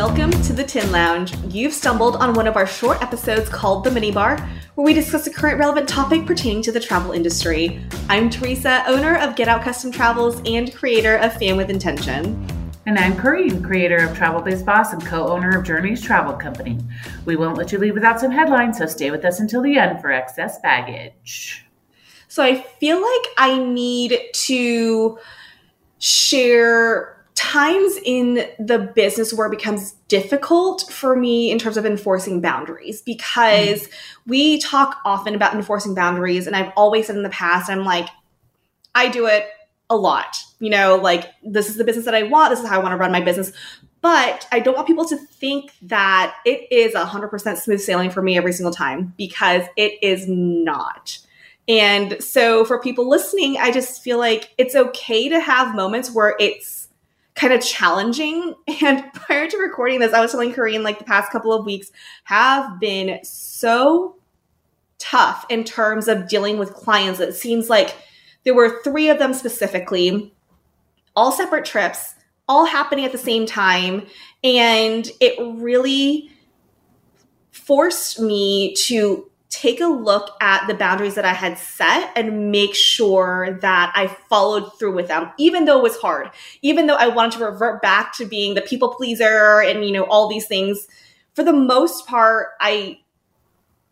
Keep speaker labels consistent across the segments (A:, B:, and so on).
A: Welcome to the Tin Lounge. You've stumbled on one of our short episodes called The Mini Bar, where we discuss a current relevant topic pertaining to the travel industry. I'm Teresa, owner of Get Out Custom Travels and creator of Fan with Intention.
B: And I'm Corrine, creator of Travel Biz Boss and co owner of Journeys Travel Company. We won't let you leave without some headlines, so stay with us until the end for excess baggage.
A: So I feel like I need to share times in the business where it becomes difficult for me in terms of enforcing boundaries because mm. we talk often about enforcing boundaries and I've always said in the past I'm like I do it a lot. You know, like this is the business that I want, this is how I want to run my business. But I don't want people to think that it is 100% smooth sailing for me every single time because it is not. And so for people listening, I just feel like it's okay to have moments where it's kind of challenging. And prior to recording this, I was telling Corrine like the past couple of weeks have been so tough in terms of dealing with clients. It seems like there were three of them specifically, all separate trips, all happening at the same time. And it really forced me to take a look at the boundaries that I had set and make sure that I followed through with them, even though it was hard, even though I wanted to revert back to being the people pleaser and, you know, all these things. For the most part, I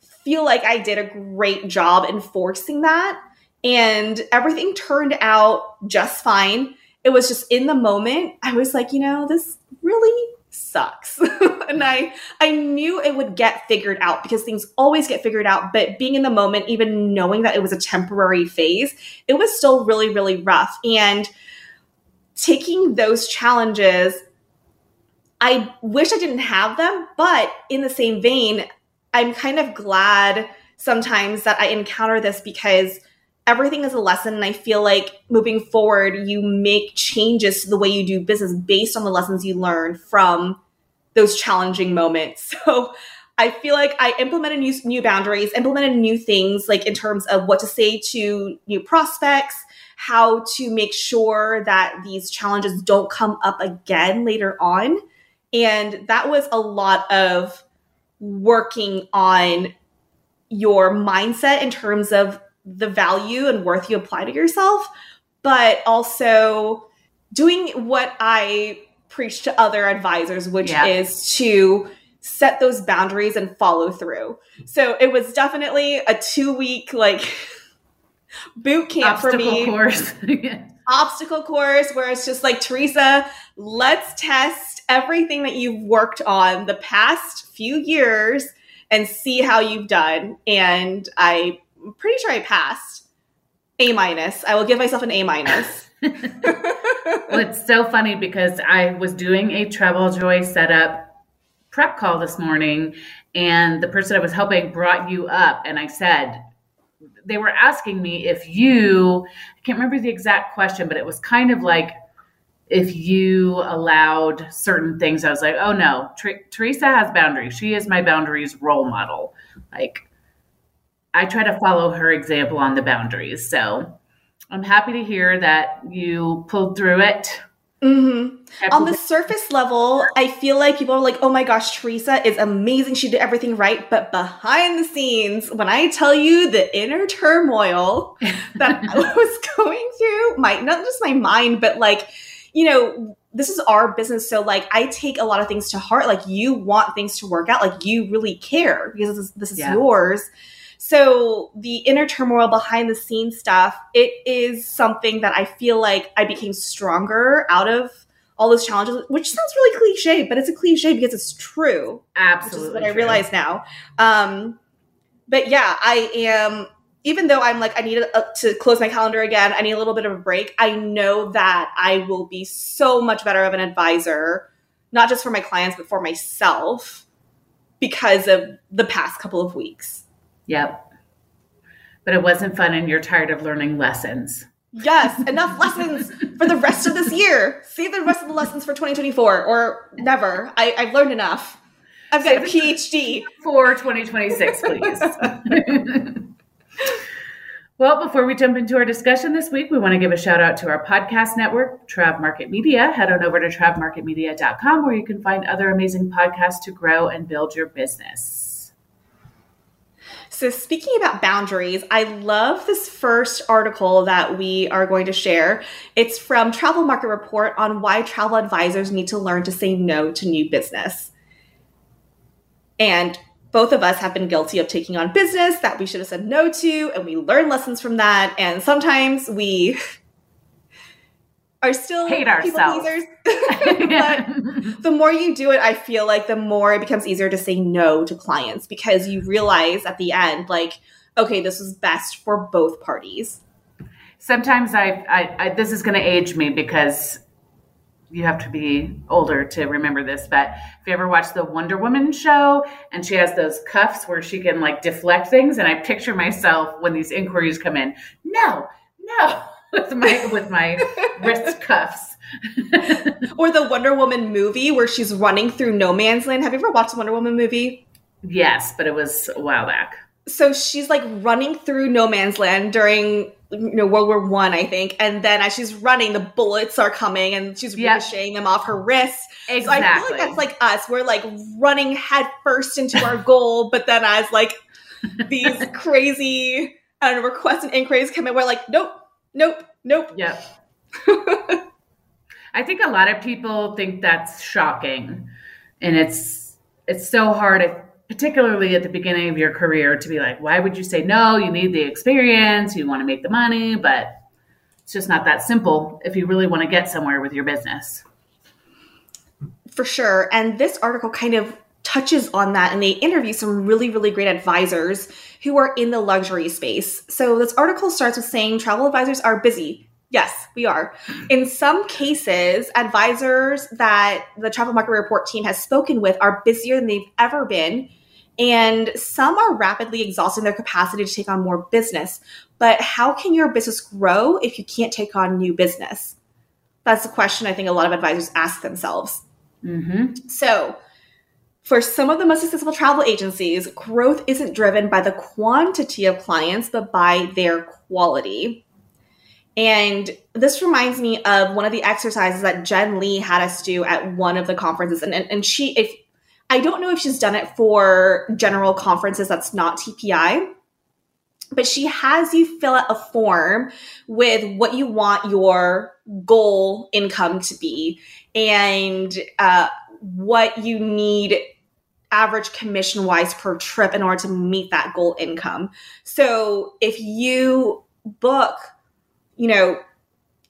A: feel like I did a great job enforcing that. And everything turned out just fine. It was just in the moment, I was like, you know, this really sucks. and I I knew it would get figured out because things always get figured out, but being in the moment even knowing that it was a temporary phase, it was still really really rough and taking those challenges I wish I didn't have them, but in the same vein, I'm kind of glad sometimes that I encounter this because everything is a lesson and i feel like moving forward you make changes to the way you do business based on the lessons you learn from those challenging moments. So i feel like i implemented new, new boundaries implemented new things like in terms of what to say to new prospects how to make sure that these challenges don't come up again later on. And that was a lot of working on your mindset in terms of the value and worth you apply to yourself, but also doing what I preach to other advisors, which yeah. is to set those boundaries and follow through. So it was definitely a two week like boot camp Obstacle for me.
B: Course.
A: Obstacle course where it's just like Teresa, let's test everything that you've worked on the past few years and see how you've done. And I I'm pretty sure I passed. A minus. I will give myself an A minus.
B: well, it's so funny because I was doing a Travel Joy setup prep call this morning, and the person I was helping brought you up, and I said, they were asking me if you, I can't remember the exact question, but it was kind of like, if you allowed certain things, I was like, oh no, Teresa has boundaries. She is my boundaries role model. Like, I try to follow her example on the boundaries. So I'm happy to hear that you pulled through it.
A: Mm-hmm. On the surface level, I feel like people are like, oh my gosh, Teresa is amazing. She did everything right. But behind the scenes, when I tell you the inner turmoil that I was going through, my not just my mind, but like, you know, this is our business. So like I take a lot of things to heart. Like you want things to work out. Like you really care because this is, this is yeah. yours. So the inner turmoil behind the scenes stuff, it is something that I feel like I became stronger out of all those challenges, which sounds really cliche, but it's a cliche because it's true.
B: Absolutely.
A: Which is what true. I realize now. Um, but yeah, I am, even though I'm like, I need a, to close my calendar again, I need a little bit of a break. I know that I will be so much better of an advisor, not just for my clients, but for myself because of the past couple of weeks.
B: Yep. But it wasn't fun and you're tired of learning lessons.
A: Yes, enough lessons for the rest of this year. Save the rest of the lessons for 2024 or never. I, have learned enough. I've got Save a PhD.
B: For 2026, please. Well, before we jump into our discussion this week, we want to give a shout out to our podcast network, Trav Market Media. Head on over to travmarketmedia.com where you can find other amazing podcasts to grow and build your business.
A: So, speaking about boundaries, I love this first article that we are going to share. It's from Travel Market Report on why travel advisors need to learn to say no to new business. And both of us have been guilty of taking on business that we should have said no to, and we learn lessons from that. And sometimes we are still
B: hate ourselves.
A: but the more you do it, I feel like the more it becomes easier to say no to clients because you realize at the end, like, okay, this was best for both parties.
B: Sometimes I, I, I this is going to age me because you have to be older to remember this, but if you ever watch the Wonder Woman show and she has those cuffs where she can like deflect things, and I picture myself when these inquiries come in, no, no, with my with my wrist cuffs.
A: or the Wonder Woman movie where she's running through no man's land. Have you ever watched the Wonder Woman movie?
B: Yes, but it was a while back.
A: So she's like running through no man's land during you know World War One, I, I think, and then as she's running, the bullets are coming, and she's yep. ricocheting them off her wrists.
B: Exactly.
A: So I feel like that's like us. We're like running head first into our goal, but then as like these crazy I don't know requests and inquiries come in, we're like, nope, nope, nope.
B: Yep. I think a lot of people think that's shocking, and it's it's so hard particularly at the beginning of your career to be like why would you say no? You need the experience you want to make the money but it's just not that simple if you really want to get somewhere with your business.
A: For sure. And this article kind of touches on that and they interview some really really great advisors who are in the luxury space. So this article starts with saying travel advisors are busy Yes, we are. In some cases, advisors that the Travel Market Report team has spoken with are busier than they've ever been and some are rapidly exhausting their capacity to take on more business. But how can your business grow if you can't take on new business? That's a question I think a lot of advisors ask themselves.
B: Mm-hmm.
A: So, for some of the most successful travel agencies, growth isn't driven by the quantity of clients, but by their quality. And this reminds me of one of the exercises that Jen Lee had us do at one of the conferences. And, and, and she, if I don't know if she's done it for general conferences that's not TPI, but she has you fill out a form with what you want your goal income to be and uh, what you need average commission wise per trip in order to meet that goal income. So if you book, you know,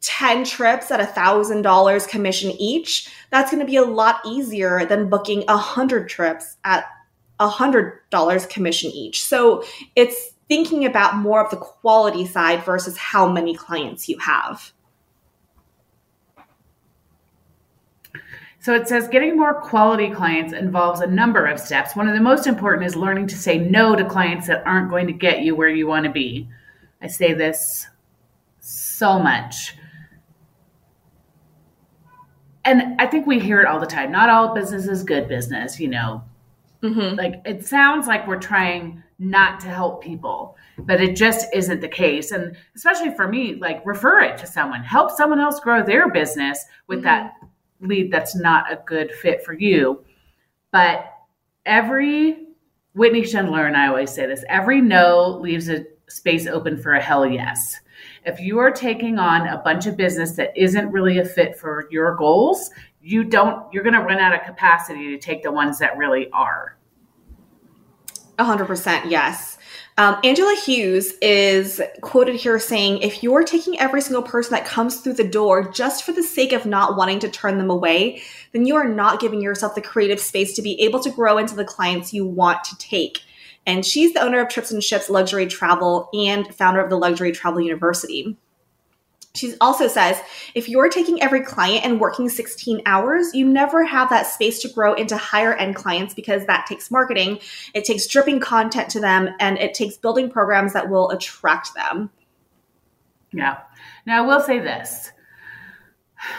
A: 10 trips at a thousand dollars commission each that's going to be a lot easier than booking a hundred trips at a hundred dollars commission each so it's thinking about more of the quality side versus how many clients you have
B: So it says getting more quality clients involves a number of steps. One of the most important is learning to say no to clients that aren't going to get you where you want to be. I say this so much and I think we hear it all the time. Not all business is good business, you know.
A: Mm-hmm.
B: Like it sounds like we're trying not to help people, but it just isn't the case. And especially for me, like refer it to someone, help someone else grow their business with mm-hmm. that lead that's not a good fit for you. But every Whitney Schindler, and I always say this every no leaves a space open for a hell yes. If you are taking on a bunch of business that isn't really a fit for your goals, you don't you're going to run out of capacity to take the ones that really are.
A: 100% yes. Um, Angela Hughes is quoted here saying, if you're taking every single person that comes through the door just for the sake of not wanting to turn them away, then you are not giving yourself the creative space to be able to grow into the clients you want to take. And she's the owner of Trips and Ships Luxury Travel and founder of the Luxury Travel University. She also says if you're taking every client and working 16 hours, you never have that space to grow into higher end clients because that takes marketing, it takes dripping content to them, and it takes building programs that will attract them.
B: Yeah. Now, I will say this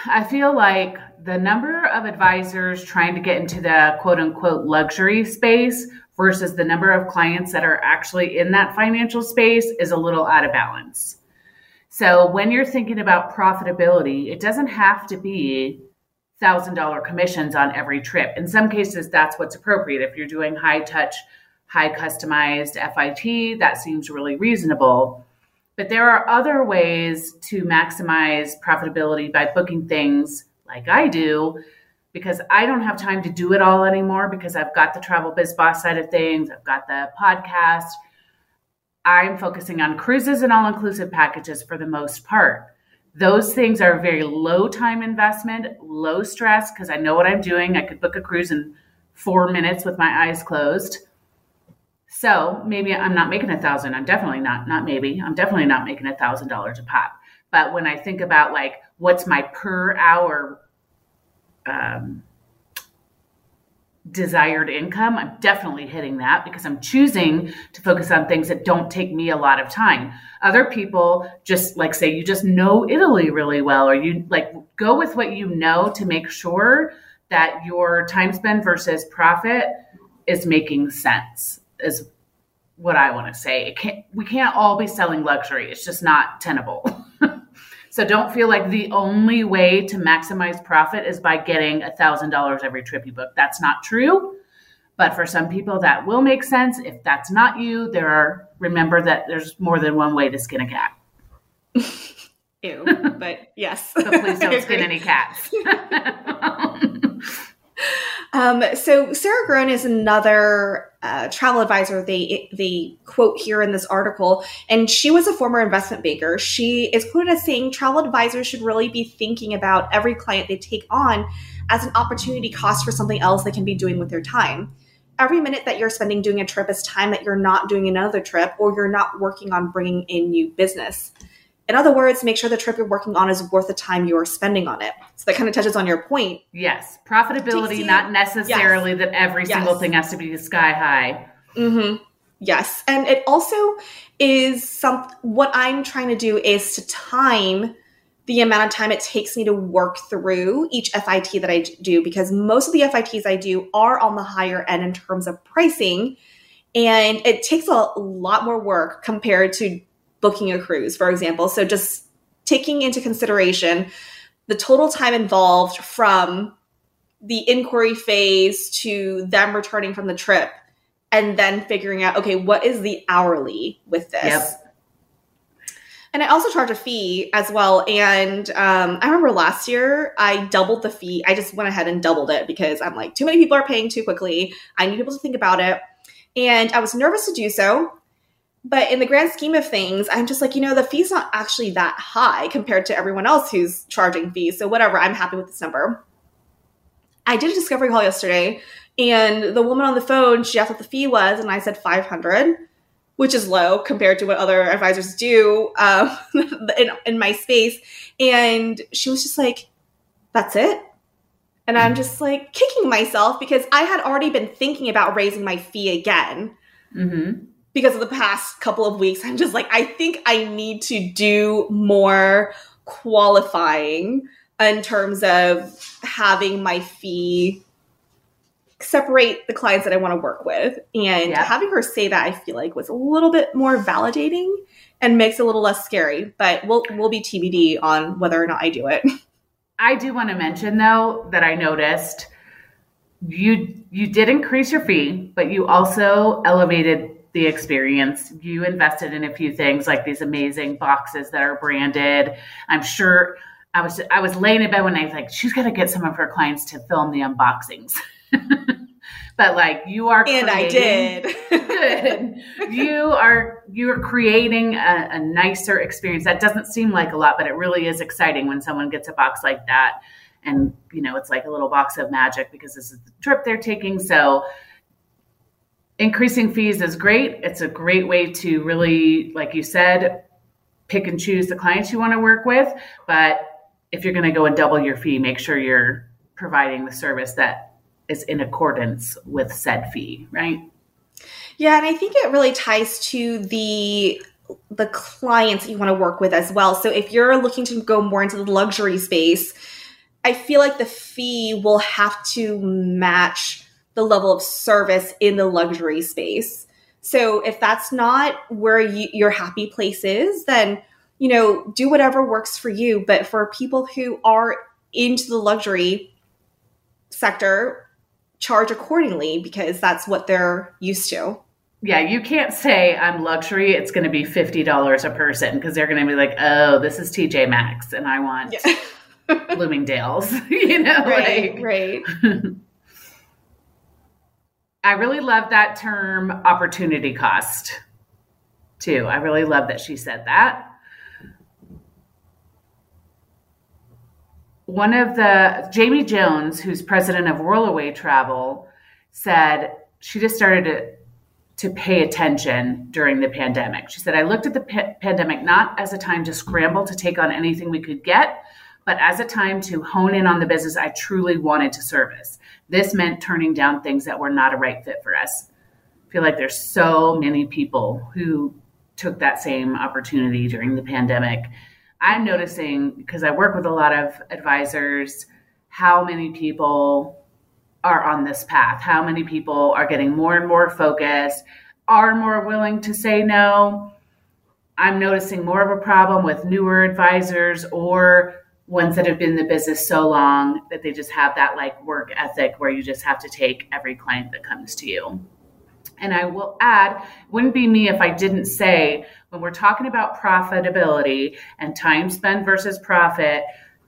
B: I feel like the number of advisors trying to get into the quote unquote luxury space versus the number of clients that are actually in that financial space is a little out of balance. So when you're thinking about profitability, it doesn't have to be thousand dollar commissions on every trip. In some cases, that's what's appropriate. If you're doing high touch, high customized FIT, that seems really reasonable. But there are other ways to maximize profitability by booking things like I do because I don't have time to do it all anymore because I've got the travel biz boss side of things, I've got the podcast. I'm focusing on cruises and all inclusive packages for the most part. Those things are very low time investment, low stress because I know what I'm doing. I could book a cruise in four minutes with my eyes closed. So maybe I'm not making a thousand. I'm definitely not, not maybe. I'm definitely not making a thousand dollars a pop. But when I think about like what's my per hour um, desired income, I'm definitely hitting that because I'm choosing to focus on things that don't take me a lot of time. Other people just like say you just know Italy really well, or you like go with what you know to make sure that your time spent versus profit is making sense, is what I want to say. It can't, we can't all be selling luxury, it's just not tenable. So don't feel like the only way to maximize profit is by getting a thousand dollars every trip you book. That's not true. But for some people that will make sense. If that's not you, there are remember that there's more than one way to skin a cat.
A: Ew. But yes.
B: but please don't skin any cats.
A: Um, so Sarah Groen is another uh, travel advisor. They they quote here in this article, and she was a former investment banker. She is quoted as saying, "Travel advisors should really be thinking about every client they take on as an opportunity cost for something else they can be doing with their time." Every minute that you're spending doing a trip is time that you're not doing another trip or you're not working on bringing in new business. In other words, make sure the trip you're working on is worth the time you are spending on it. So that kind of touches on your point.
B: Yes, profitability, not necessarily yes. that every yes. single thing has to be sky high.
A: Mm-hmm. Yes, and it also is some. What I'm trying to do is to time the amount of time it takes me to work through each FIT that I do because most of the FITs I do are on the higher end in terms of pricing. And it takes a lot more work compared to booking a cruise, for example. So just taking into consideration the total time involved from the inquiry phase to them returning from the trip and then figuring out okay what is the hourly with this? Yep. and i also charge a fee as well. And um, i remember last year i doubled the fee. I just went ahead and doubled it because i'm like too many people are paying too quickly. I need people to think about it. And i was nervous to do so but in the grand scheme of things, I'm just like, you know, the fee's not actually that high compared to everyone else who's charging fees. So whatever, I'm happy with this number. I did a discovery call yesterday, and the woman on the phone, she asked what the fee was, and I said 500, which is low compared to what other advisors do um, in, in my space. And she was just like, that's it. And I'm just like kicking myself because I had already been thinking about raising my fee again. Mm-hmm because of the past couple of weeks, I'm just like, I think I need to do more qualifying in terms of having my fee separate the clients that I want to work with. And yeah. having her say that I feel like was a little bit more validating and makes it a little less scary. But we'll we'll be TBD on whether or not I do it.
B: I do want to mention though that I noticed you you did increase your fee, but you also elevated the experience. You invested in a few things like these amazing boxes that are branded. I'm sure I was I was laying in bed when I was like, she's got to get some of her clients to film the unboxings. but like you are
A: and i did
B: good you are you are creating a, a, nicer experience that doesn't seem like a lot but it really is exciting when someone gets a box like that and you know it's like a little box of magic because this is the trip they're taking so increasing fees is great. It's a great way to really, like you said, pick and choose the clients you want to work with. But if you're going to go and double your fee, make sure you're providing the service that is in accordance with said fee, right?
A: Yeah, and I think it really ties to the the clients you want to work with as well. So if you're looking to go more into the luxury space, I feel like the fee will have to match the level of service in the luxury space. So if that's not where you, your happy place is, then you know, do whatever works for you. But for people who are into the luxury sector, charge accordingly because that's what they're used to.
B: Yeah, you can't say I'm luxury. It's going to be fifty dollars a person because they're going to be like, "Oh, this is TJ Maxx, and I want yeah. Bloomingdale's." you know,
A: right? Like, right.
B: I really love that term, opportunity cost. Too. I really love that she said that. one of the Jamie Jones, who's president of Whirlaway Travel, said she just started to to pay attention during the pandemic. She said, I looked at the pa- pandemic not as a time to scramble to take on anything we could get, but as a time to hone in on the business I truly wanted to service. This meant turning down things that were not a right fit for us. I feel like there's so many people who took that same opportunity during the pandemic I'm noticing because I work with a lot of advisors how many people are on this path, how many people are getting more and more focused, are more willing to say no. I'm noticing more of a problem with newer advisors or ones that have been in the business so long that they just have that like work ethic where you just have to take every client that comes to you. And I will add, wouldn't be me if I didn't say when we're talking about profitability and time spent versus profit,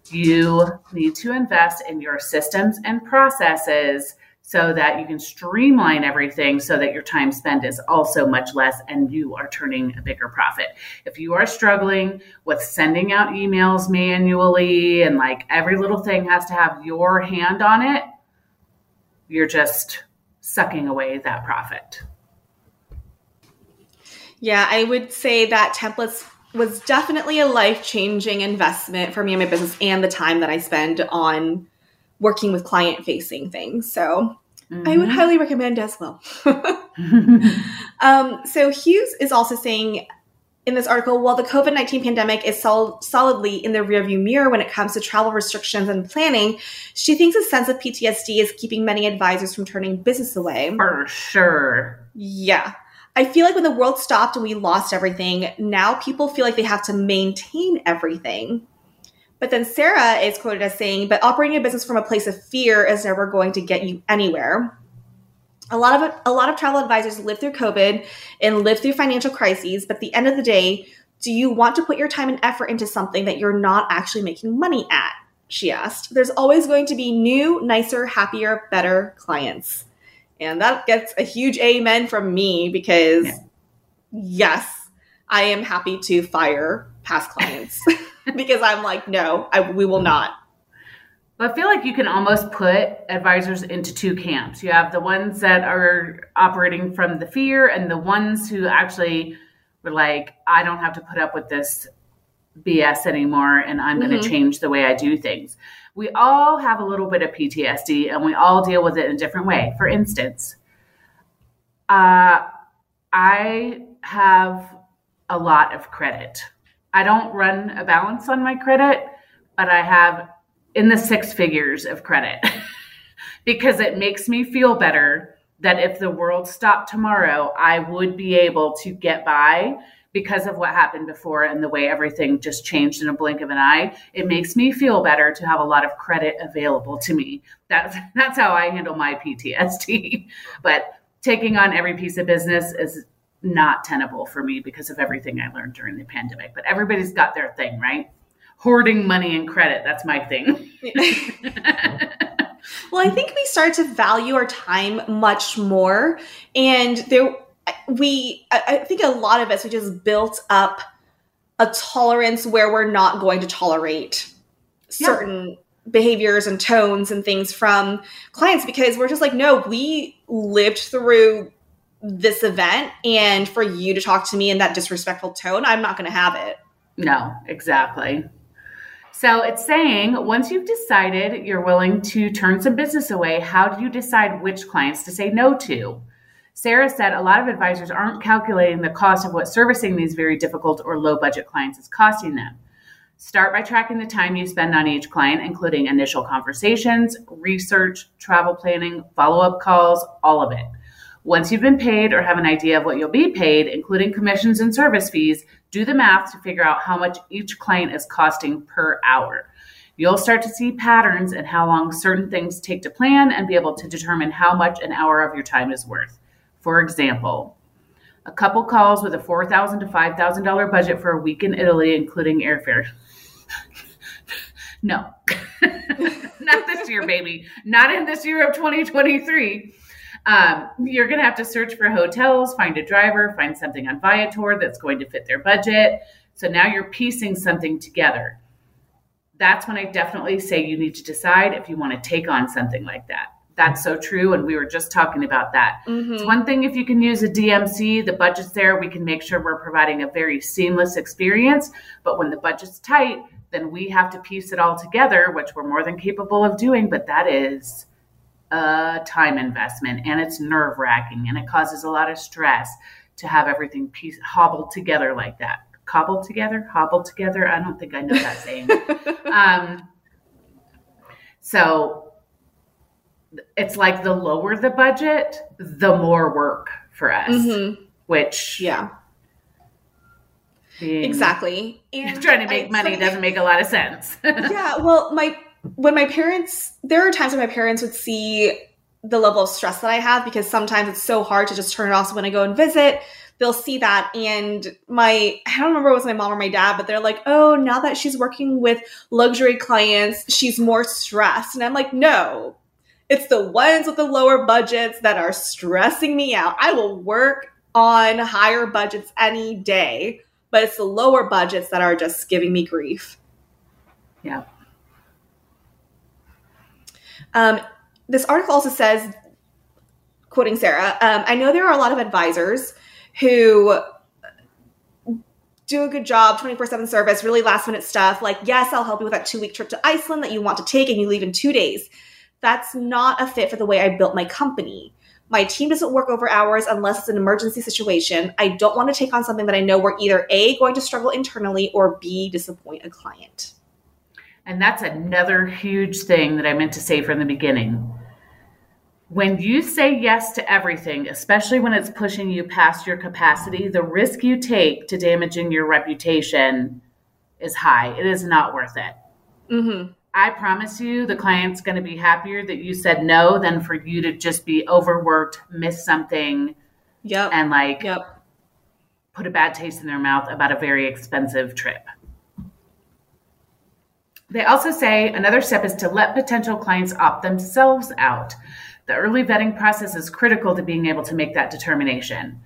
B: you need to invest in your systems and processes so that you can streamline everything so that your time spent is also much less and you are turning a bigger profit. If you are struggling with sending out emails manually and like every little thing has to have your hand on it, you're just sucking away that profit.
A: Yeah, I would say that templates was definitely a life changing investment for me and my business and the time that I spend on working with client facing things. So mm-hmm. I would mm-hmm. highly recommend as well. um, so Hughes is also saying in this article, while the COVID 19 pandemic is sol- solidly in the rearview mirror when it comes to travel restrictions and planning, she thinks a sense of PTSD is keeping many advisors from turning business away.
B: For sure.
A: Yeah. I feel like when the world stopped and we lost everything, now people feel like they have to maintain everything. But then Sarah is quoted as saying, but operating a business from a place of fear is never going to get you anywhere. A lot of a lot of travel advisors live through COVID and live through financial crises, but at the end of the day, do you want to put your time and effort into something that you're not actually making money at? She asked. There's always going to be new, nicer, happier, better clients. And that gets a huge amen from me because, yeah. yes, I am happy to fire past clients because I'm like, no, I, we will not.
B: I feel like you can almost put advisors into two camps. You have the ones that are operating from the fear, and the ones who actually were like, I don't have to put up with this BS anymore, and I'm mm-hmm. going to change the way I do things we all have a little bit of PTSD and we all deal with it in a different way. For instance, uh, I have a lot of credit. I don't run a balance on my credit, but I have in the six figures of credit. Because it makes me feel better that if the world stopped tomorrow, I would be able to get by because of what happened before and the way everything just changed in a blink of an eye. It makes me feel better to have a lot of credit available to me. That's that's how i handle my ptsd but taking on every piece of business is not tenable for me because of everything i learned during the pandemic but everybody's got their thing right hoarding money and credit that's my thing
A: well i think we start to value our time much more and there we I think a lot of us we just built up a tolerance where we're not going to tolerate certain yeah. behaviors and tones and things from clients because we're just like no we lived through this event and for you to talk to me in that disrespectful tone i'm not going to have it
B: no exactly so it's saying once you've decided you're willing to turn some business away how do you decide which clients to say no to Sarah said a lot of advisors aren't calculating the cost of what servicing these very difficult or low budget clients is costing them. Start by tracking the time you spend on each client, including initial conversations, research, travel planning, follow up calls, all of it. Once you've been paid or have an idea of what you'll be paid, including commissions and service fees, do the math to figure out how much each client is costing per hour. You'll start to see patterns in how long certain things take to plan and be able to determine how much an hour of your time is worth. For example, a couple calls with a $4,000 to $5,000 budget for a week in Italy, including airfare. no, not this year, baby. Not in this year of 2023. Um, you're going to have to search for hotels, find a driver, find something on Viator that's going to fit their budget. So now you're piecing something together. That's when I definitely say you need to decide if you want to take on something like that. That's so true. And we were just talking about that. Mm-hmm. It's one thing if you can use a DMC, the budget's there, we can make sure we're providing a very seamless experience. But when the budget's tight, then we have to piece it all together, which we're more than capable of doing. But that is a time investment and it's nerve wracking and it causes a lot of stress to have everything piece hobbled together like that. Cobbled together, hobbled together. I don't think I know that saying. um, so it's like the lower the budget, the more work for us, mm-hmm. which
A: yeah. exactly.
B: And trying to make I, money doesn't make a lot of sense.
A: yeah. Well, my when my parents, there are times when my parents would see the level of stress that I have because sometimes it's so hard to just turn it off. So when I go and visit, they'll see that. And my, I don't remember it was my mom or my dad, but they're like, oh, now that she's working with luxury clients, she's more stressed. And I'm like, no, it's the ones with the lower budgets that are stressing me out. I will work on higher budgets any day, but it's the lower budgets that are just giving me grief.
B: Yeah.
A: Um, this article also says, quoting Sarah, um, I know there are a lot of advisors who do a good job 24 7 service, really last minute stuff. Like, yes, I'll help you with that two week trip to Iceland that you want to take and you leave in two days. That's not a fit for the way I built my company. My team doesn't work over hours unless it's an emergency situation. I don't want to take on something that I know we're either A, going to struggle internally, or B, disappoint a client.
B: And that's another huge thing that I meant to say from the beginning. When you say yes to everything, especially when it's pushing you past your capacity, the risk you take to damaging your reputation is high. It is not worth it. Mm-hmm. I promise you, the client's going to be happier that you said no than for you to just be overworked, miss something,
A: yep.
B: and like
A: yep.
B: put a bad taste in their mouth about a very expensive trip. They also say another step is to let potential clients opt themselves out. The early vetting process is critical to being able to make that determination.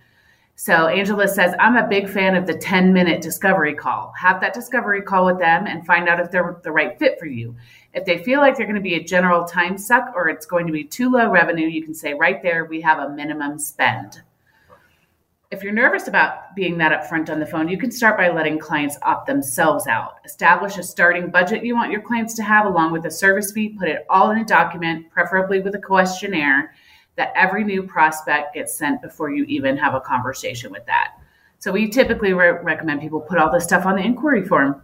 B: So Angela says, I'm a big fan of the 10 minute discovery call. Have that discovery call with them and find out if they're the right fit for you. If they feel like they're going to be a general time suck or it's going to be too low revenue, you can say right there, we have a minimum spend if you're nervous about being that upfront on the phone, you can start by letting clients opt themselves out. Establish a starting budget you want your clients to have along with a service fee. Put it all in a document, preferably with a questionnaire that every new prospect gets sent before you even have a conversation with that. So we typically re- recommend people put all this stuff on the inquiry form.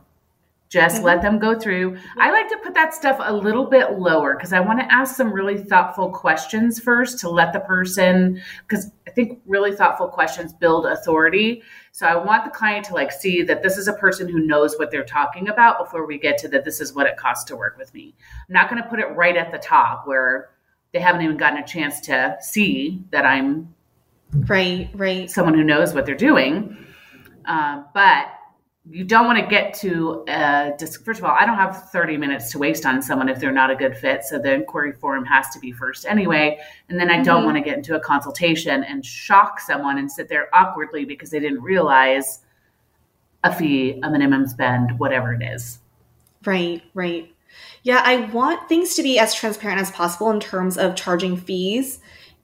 B: Just mm-hmm. let them go through. I like to put that stuff a little bit lower because I want to ask some really thoughtful questions first to let the person, because I think really thoughtful questions build authority. So I want the client to like see that this is a person who knows what they're talking about before we get to that this is what it costs to work with me. I'm not going to put it right at the top where they haven't even gotten a chance to see that I'm
A: right, right,
B: someone who knows what they're doing. Uh, but you don't want to get to uh, just first of all i don't have 30 minutes to waste on someone if they're not a good fit so the inquiry form has to be first anyway. And then i mm-hmm. don't want to get into a consultation and shock someone and sit there awkwardly because they didn't realize a fee a minimum spend whatever it is.
A: Right right. Yeah i want things to be as transparent as possible in terms of charging fees.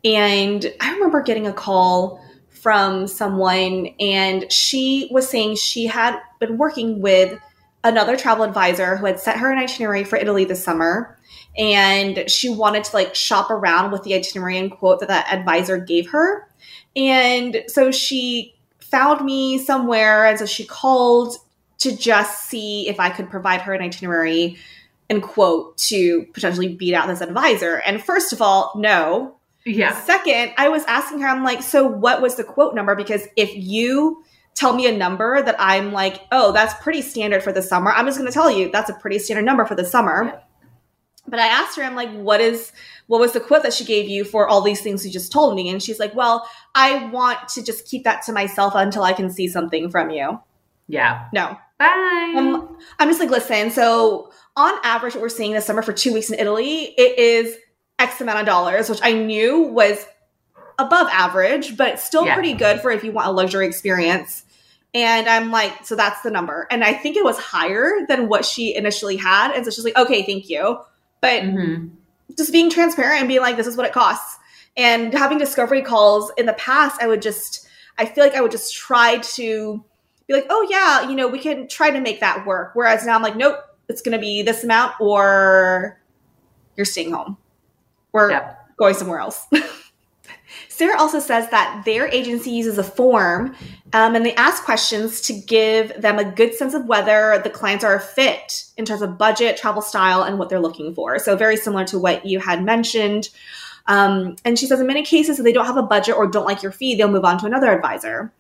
A: And i remember getting a call from someone and she was saying she had been working with another travel advisor who had sent her an itinerary for Italy this summer. And she wanted to like shop around with the itinerary and quote that that advisor gave her. And so she found me somewhere. And so she called to just see if I could provide her an itinerary and quote to potentially beat out this advisor. And first of all, no.
B: Yeah.
A: Second, I was asking her, I'm like, so what was the quote number? Because if you tell me a number that I'm like, oh, that's pretty standard for the summer, I'm just going to tell you that's a pretty standard number for the summer. Yeah. But I asked her, I'm like, what is, what was the quote that she gave you for all these things you just told me? And she's like, well, I want to just keep that to myself until I can see something from you.
B: Yeah.
A: No.
B: Bye.
A: Um, I'm just like, listen, so on average, what we're seeing this summer for two weeks in Italy, it is X amount of dollars, which I knew was above average, but still yeah. pretty good for if you want a luxury experience. And I'm like, so that's the number. And I think it was higher than what she initially had. And so she's like, okay, thank you. But mm-hmm. just being transparent and being like, this is what it costs. And having discovery calls in the past, I would just, I feel like I would just try to be like, oh, yeah, you know, we can try to make that work. Whereas now I'm like, nope, it's going to be this amount or you're staying home. We're yep. going somewhere else. Sarah also says that their agency uses a form um, and they ask questions to give them a good sense of whether the clients are a fit in terms of budget, travel style, and what they're looking for. So, very similar to what you had mentioned. Um, and she says in many cases, if they don't have a budget or don't like your fee, they'll move on to another advisor.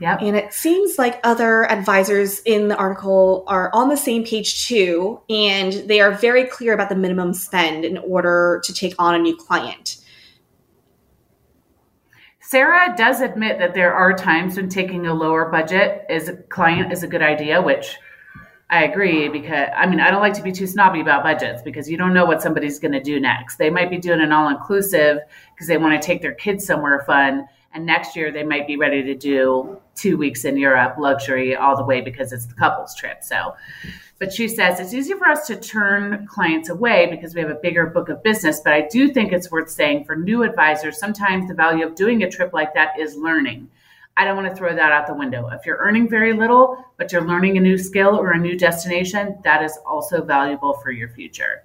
B: Yep.
A: And it seems like other advisors in the article are on the same page too, and they are very clear about the minimum spend in order to take on a new client.
B: Sarah does admit that there are times when taking a lower budget as a client is a good idea, which I agree because I mean I don't like to be too snobby about budgets because you don't know what somebody's going to do next. They might be doing an all inclusive because they want to take their kids somewhere fun and next year they might be ready to do two weeks in Europe luxury all the way because it's the couples trip. So, but she says it's easy for us to turn clients away because we have a bigger book of business. But I do think it's worth saying for new advisors, sometimes the value of doing a trip like that is learning. I don't want to throw that out the window. If you're earning very little, but you're learning a new skill or a new destination, that is also valuable for your future.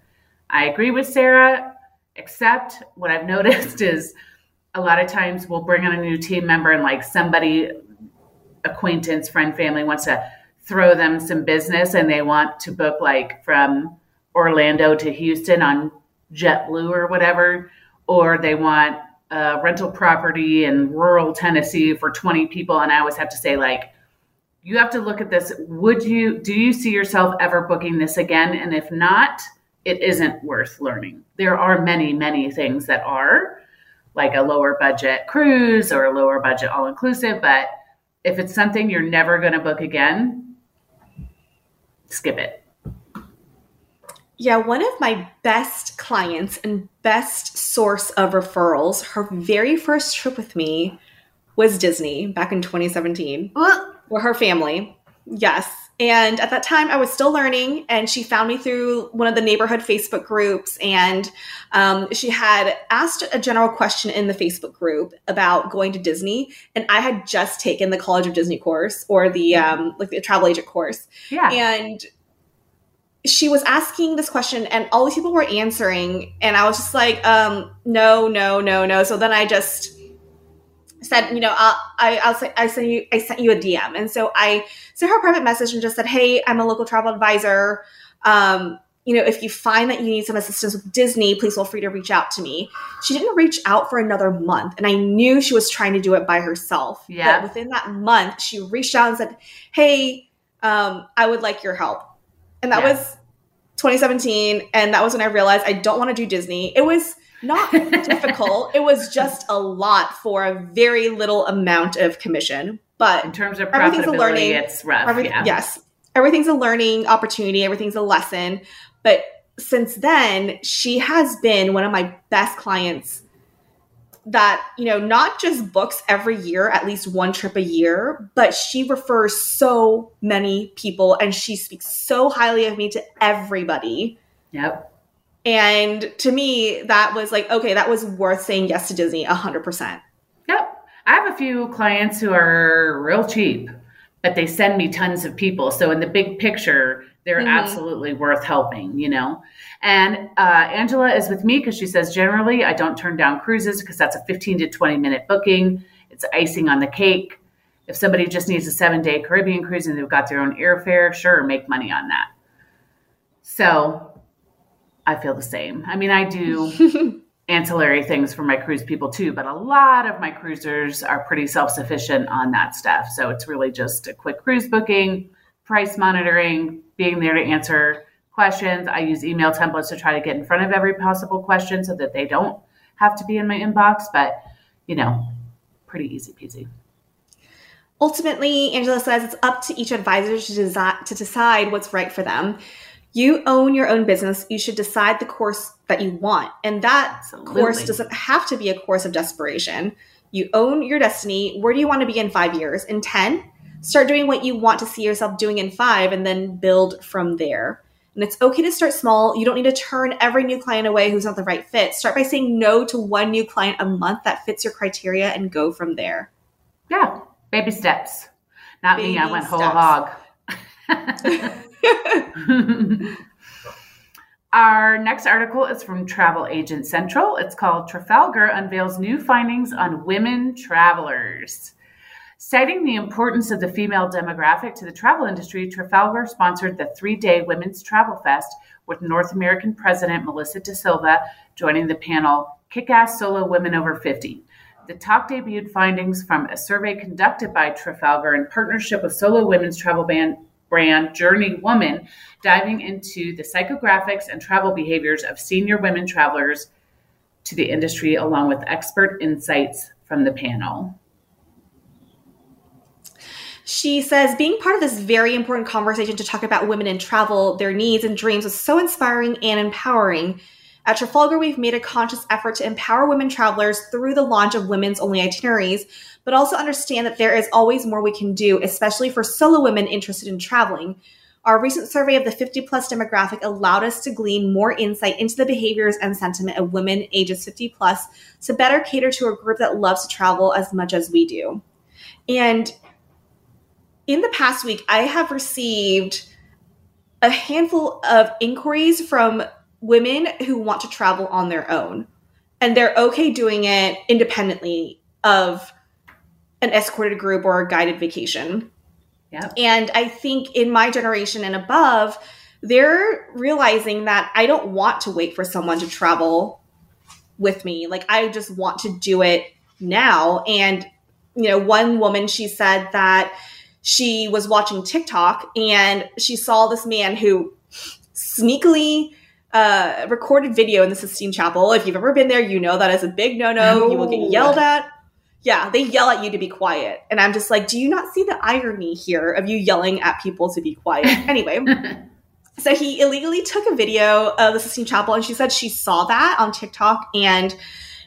B: I agree with Sarah, except what I've noticed is a lot of times we'll bring on a new team member and like somebody acquaintance friend family wants to throw them some business and they want to book like from orlando to houston on jetblue or whatever or they want a rental property in rural tennessee for 20 people. And i always have to say like you have to look at this. Would you do you see yourself ever booking this again? And if not it isn't worth learning. There are many many things that are like a lower budget cruise or a lower budget all inclusive. But if it's something you're never going to book again, skip it.
A: Yeah, one of my best clients and best source of referrals, her very first trip with me was Disney back in 2017
B: what?
A: with her family. Yes. And at that time, I was still learning, and she found me through one of the neighborhood Facebook groups. And um, she had asked a general question in the Facebook group about going to Disney. And I had just taken the College of Disney course or the um, like the travel agent course.
B: Yeah.
A: And she was asking this question, and all these people were answering, and I was just like, um, no, no, no, no. So then I just said, you know, I'll, I, I'll say, I sent you, I sent you a DM. And so I sent her a private message and just said, Hey, I'm a local travel advisor. Um, you know, if you find that you need some assistance with Disney, please feel free to reach out to me. She didn't reach out for another month, and I knew she was trying to do it by herself.
B: Yeah.
A: But within that month, she reached out and said, Hey, um, I would like your help. And that yeah. was 2017. And that was when I realized I don't want to do Disney. It was not difficult. It was just a lot for a very little amount of commission. But
B: in terms of everything's a learning, it's rough. Every, yeah.
A: Yes, everything's a learning opportunity. Everything's a lesson. But since then, she has been one of my best clients. That you know, not just books every year, at least one trip a year, but she refers so many people, and she speaks so highly of me to everybody.
B: Yep
A: and to me, that was like, okay, that was worth saying yes to Disney 100%.
B: Yep. I have a few clients who are real cheap, but they send me tons of people. So in the big picture, they're mm-hmm. absolutely worth helping, you know. And uh, Angela is with me because she says generally I don't turn down cruises because that's a 15 to 20 minute booking. It's icing on the cake. If somebody just needs a seven day Caribbean cruise and they've got their own airfare, sure, make money on that. So I feel the same. I mean, I do ancillary things for my cruise people too, but a lot of my cruisers are pretty self sufficient on that stuff. So it's really just a quick cruise booking, price monitoring, being there to answer questions. I use email templates to try to get in front of every possible question so that they don't have to be in my inbox, but you know, pretty easy peasy.
A: Ultimately, Angela says it's up to each advisor to, desi- to decide what's right for them. You own your own business. You should decide the course that you want. And that Absolutely. course doesn't have to be a course of desperation. You own your destiny. Where do you want to be in five years? In 10? Start doing what you want to see yourself doing in five and then build from there. And it's okay to start small. You don't need to turn every new client away who's not the right fit. Start by saying no to one new client a month that fits your criteria and go from there.
B: Yeah, baby steps. Not baby me, I went steps. whole hog. Our next article is from Travel Agent Central. It's called Trafalgar Unveils New Findings on Women Travelers. Citing the importance of the female demographic to the travel industry, Trafalgar sponsored the three day Women's Travel Fest with North American President Melissa DaSilva joining the panel Kick Ass Solo Women Over 50. The talk debuted findings from a survey conducted by Trafalgar in partnership with solo women's travel band brand Journey Woman, diving into the psychographics and travel behaviors of senior women travelers to the industry, along with expert insights from the panel.
A: She says being part of this very important conversation to talk about women in travel, their needs and dreams was so inspiring and empowering. At Trafalgar, we've made a conscious effort to empower women travelers through the launch of women's only itineraries, but also understand that there is always more we can do, especially for solo women interested in traveling. Our recent survey of the 50 plus demographic allowed us to glean more insight into the behaviors and sentiment of women ages 50 plus to better cater to a group that loves to travel as much as we do. And in the past week, I have received a handful of inquiries from women who want to travel on their own and they're okay doing it independently of an escorted group or a guided vacation.
B: Yeah.
A: And I think in my generation and above, they're realizing that I don't want to wait for someone to travel with me. Like I just want to do it now. And you know, one woman she said that she was watching TikTok and she saw this man who sneakily uh, recorded video in the Sistine Chapel. If you've ever been there, you know that is a big no no. You will get yelled at. Yeah, they yell at you to be quiet. And I'm just like, do you not see the irony here of you yelling at people to be quiet? Anyway. so he illegally took a video of the Sistine Chapel and she said she saw that on TikTok and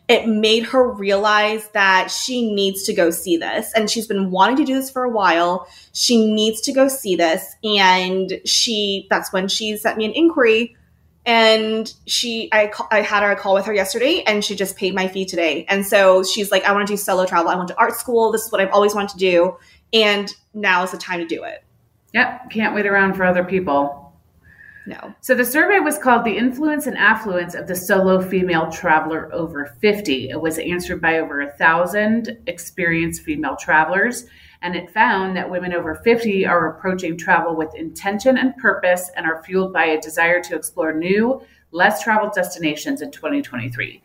A: it made her realize that she needs to go see this. And she's been wanting to do this for a while. She needs to go see this. And she, that's when she sent me an inquiry and she I, I had her a call with her yesterday and she just paid my fee today. And so she's like i want to do solo travel. I went to art school. This is what i've always wanted to do. And now is the time to do it.
B: Yep. Can't wait around for other people.
A: No.
B: So the survey was called the influence and affluence of the solo female traveler over 50 it was answered by over a thousand experienced female travelers and it found that women over 50 are approaching travel with intention and purpose and are fueled by a desire to explore new, less traveled destinations in 2023.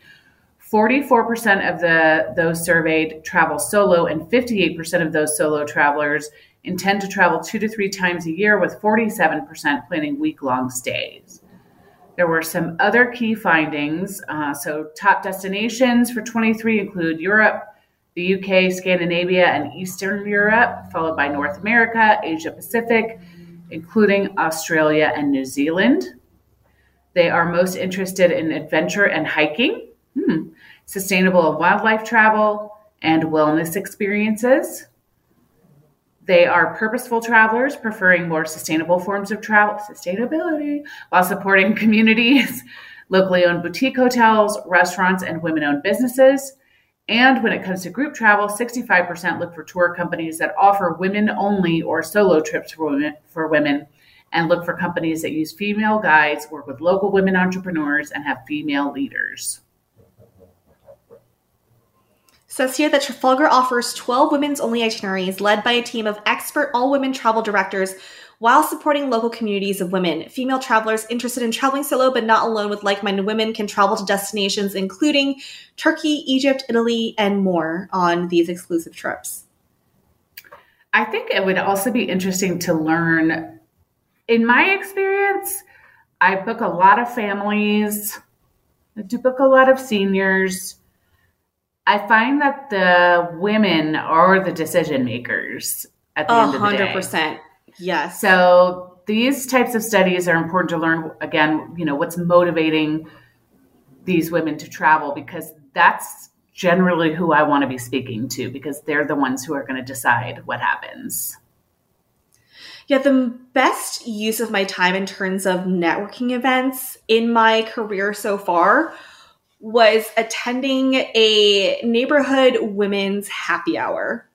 B: 44% of the those surveyed travel solo and 58% of those solo travelers intend to travel 2 to 3 times a year with 47% planning week-long stays. There were some other key findings. Uh, so, top destinations for 23 include Europe, the UK, Scandinavia, and Eastern Europe, followed by North America, Asia Pacific, including Australia and New Zealand. They are most interested in adventure and hiking, hmm. sustainable wildlife travel, and wellness experiences. They are purposeful travelers, preferring more sustainable forms of travel, sustainability, while supporting communities, locally owned boutique hotels, restaurants, and women owned businesses And when it comes to group travel, 65% look for tour companies that offer women only or solo trips for women, for women and look for companies that use female guides, work with local women entrepreneurs, and have female leaders.
A: Says here that Trafalgar offers 12 women's only itineraries led by a team of expert all women travel directors while supporting local communities of women. Female travelers interested in traveling solo but not alone with like minded women can travel to destinations including Turkey, Egypt, Italy, and more on these exclusive trips.
B: I think it would also be interesting to learn. In my experience, I book a lot of families, I do book a lot of seniors. I find that the women are the decision makers at the end of the day.
A: 100%. Yes.
B: So these types of studies are important to learn again, you know, what's motivating these women to travel because that's generally who I want to be speaking to because they're the ones who are going to decide what happens.
A: Yeah, the best use of my time in terms of networking events in my career so far was attending a neighborhood women's happy hour.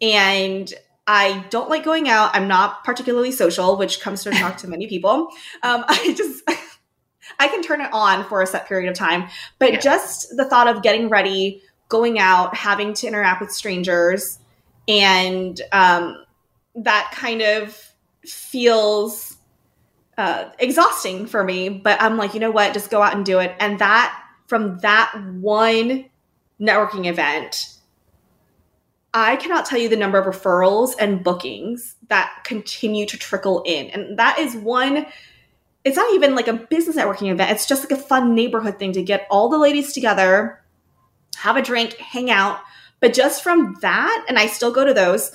A: And I don't like going out. I'm not particularly social, which comes to talk to many people. Um, I just, I can turn it on for a set period of time. But yeah. just the thought of getting ready, going out, having to interact with strangers, and um, that kind of feels uh, exhausting for me. But I'm like, you know what? Just go out and do it. And that from that one networking event, I cannot tell you the number of referrals and bookings that continue to trickle in. And that is one, it's not even like a business networking event, it's just like a fun neighborhood thing to get all the ladies together, have a drink, hang out. But just from that, and I still go to those,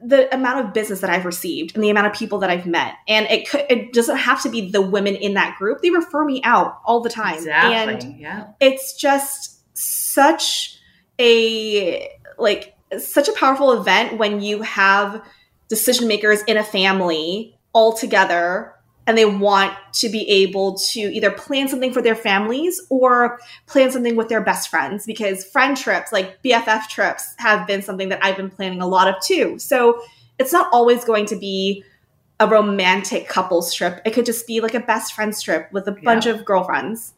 A: the amount of business that I've received and the amount of people that I've met. And it could it doesn't have to be the women in that group. They refer me out all the time.
B: Exactly. And yeah.
A: it's just such a like such a powerful event when you have decision makers in a family all together and they want to be able to either plan something for their families or plan something with their best friends because friend trips like BFF trips have been something that I've been planning a lot of too. So it's not always going to be a romantic couples trip. It could just be like a best friends trip with a bunch of girlfriends.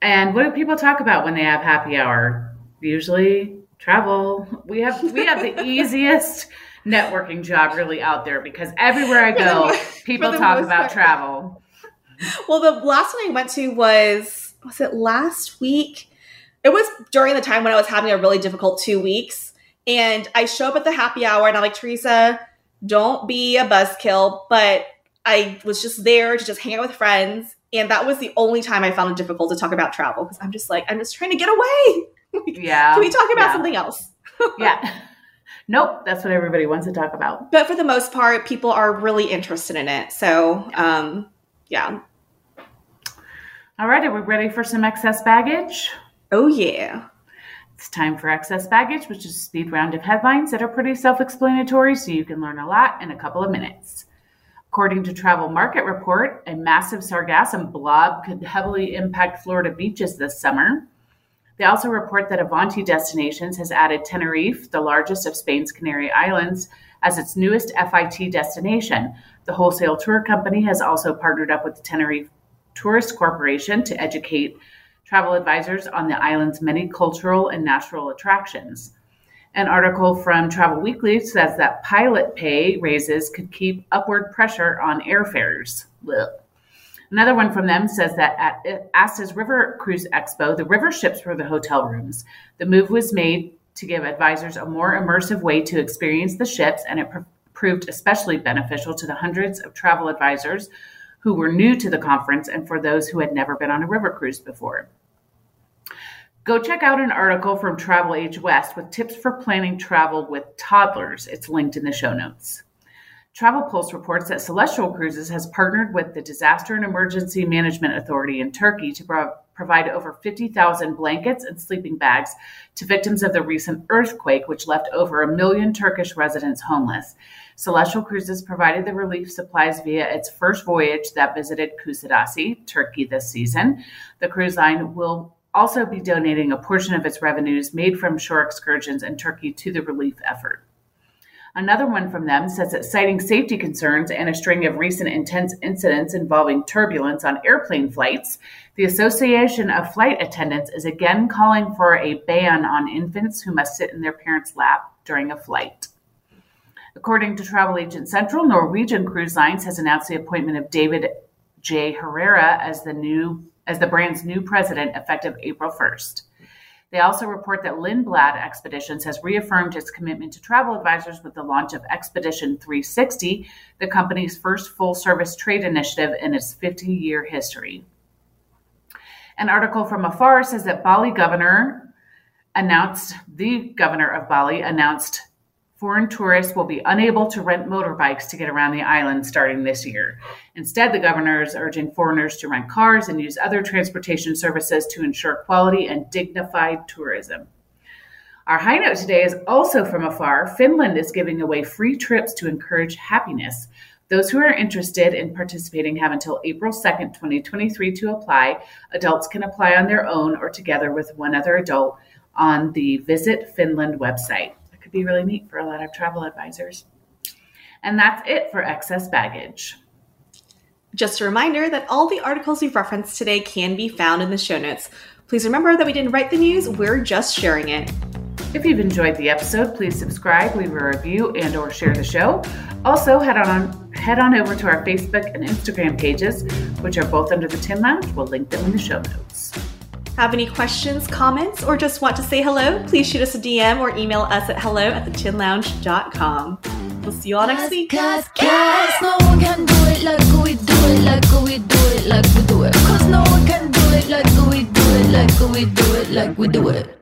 B: And what do people talk about when they have happy hour? Usually travel. We have we have the easiest networking job really out there because everywhere I go, people talk about part. travel.
A: Well, the last one I went to was was it last week? It was during the time when I was having a really difficult two weeks, and I show up at the happy hour, and I'm like, Teresa, don't be a buzzkill, but I was just there to just hang out with friends, and that was the only time I found it difficult to talk about travel because I'm just like, I'm just trying to get away.
B: Yeah.
A: Can we talk about yeah. something else?
B: yeah. Nope, that's what everybody wants to talk about.
A: But for the most part, people are really interested in it. So, um, yeah.
B: All right, are we ready for some excess baggage?
A: Oh, yeah.
B: It's time for excess baggage, which is a speed round of headlines that are pretty self explanatory, so you can learn a lot in a couple of minutes. According to Travel Market Report, a massive sargassum blob could heavily impact Florida beaches this summer. They also report that Avanti Destinations has added Tenerife, the largest of Spain's Canary Islands, as its newest FIT destination. The wholesale tour company has also partnered up with the Tenerife Tourist Corporation to educate travel advisors on the island's many cultural and natural attractions. An article from Travel Weekly says that pilot pay raises could keep upward pressure on airfares. Blech. Another one from them says that at ASTA's River Cruise Expo, the river ships were the hotel rooms. The move was made to give advisors a more immersive way to experience the ships, and it pr- proved especially beneficial to the hundreds of travel advisors who were new to the conference and for those who had never been on a river cruise before. Go check out an article from Travel Age West with tips for planning travel with toddlers. It's linked in the show notes. Travel Pulse reports that Celestyal Cruises has partnered with the Disaster and Emergency Management Authority in Turkey to pro- provide over 50,000 blankets and sleeping bags to victims of the recent earthquake, which left over a million Turkish residents homeless. Celestyal Cruises provided the relief supplies via its first voyage that visited Kusadasi, Turkey, this season. The cruise line will also be donating a portion of its revenues made from shore excursions in Turkey to the relief effort. Another one from them says that citing safety concerns and a string of recent intense incidents involving turbulence on airplane flights, the Association of Flight Attendants is again calling for a ban on infants who must sit in their parents' lap during a flight. According to Travel Agent Central, Norwegian Cruise Lines has announced the appointment of David J. Herrera as the new as the brand's new president effective April 1st. They also report that Lindblad Expeditions has reaffirmed its commitment to travel advisors with the launch of Expedition 360, the company's first full service trade initiative in its 50 year history. An article from Afar says that Bali governor announced, the governor of Bali announced foreign tourists will be unable to rent motorbikes to get around the island starting this year. Instead, the governor is urging foreigners to rent cars and use other transportation services to ensure quality and dignified tourism. Our high note today is also from afar. Finland is giving away free trips to encourage happiness. Those who are interested in participating have until April 2nd, 2023 to apply. Adults can apply on their own or together with one other adult on the Visit Finland website be really neat for a lot of travel advisors. And that's it for excess baggage.
A: Just a reminder that all the articles we've referenced today can be found in the show notes. Please remember that we didn't write the news, we're just sharing it.
B: If you've enjoyed the episode, please subscribe, leave a review, and or share the show. Also, head on head on over to our Facebook and Instagram pages, which are both under the Tin Lounge. We'll link them in the show notes.
A: Have any questions, comments, or just want to say hello? Please shoot us a DM or email us at hello at thetinlounge.com. We'll see you all next week. Cause, cause no one can do it like we do it, like we do it, like we do it. Cause no one can do it like we do it, like we do it, like we do it.